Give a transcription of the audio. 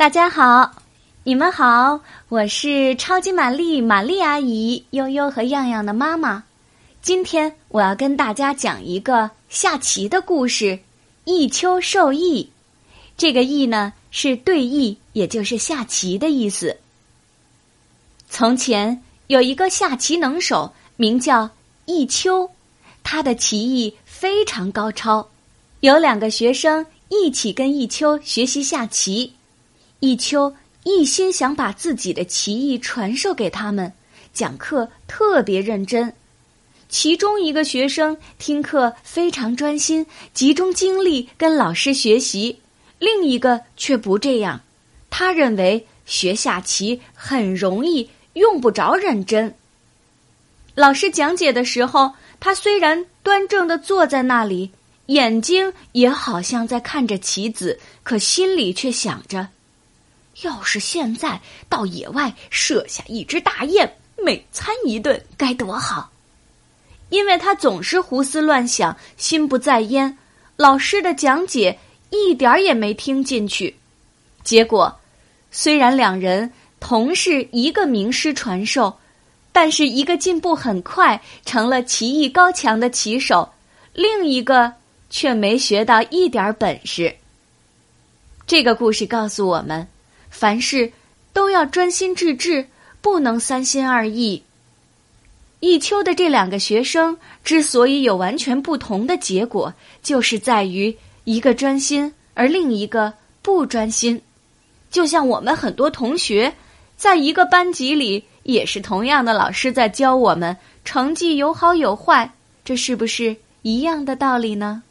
大家好，你们好，我是超级玛丽玛丽阿姨，悠悠和样样的妈妈。今天我要跟大家讲一个下棋的故事，《弈秋授弈》。这个“弈”呢是对弈，也就是下棋的意思。从前有一个下棋能手，名叫弈秋，他的棋艺非常高超。有两个学生一起跟弈秋学习下棋。弈秋一心想把自己的棋艺传授给他们，讲课特别认真。其中一个学生听课非常专心，集中精力跟老师学习；另一个却不这样，他认为学下棋很容易，用不着认真。老师讲解的时候，他虽然端正的坐在那里，眼睛也好像在看着棋子，可心里却想着。要是现在到野外射下一只大雁，美餐一顿该多好！因为他总是胡思乱想，心不在焉，老师的讲解一点也没听进去。结果，虽然两人同是一个名师传授，但是一个进步很快，成了棋艺高强的棋手，另一个却没学到一点本事。这个故事告诉我们。凡事都要专心致志，不能三心二意。弈秋的这两个学生之所以有完全不同的结果，就是在于一个专心，而另一个不专心。就像我们很多同学在一个班级里，也是同样的老师在教我们，成绩有好有坏，这是不是一样的道理呢？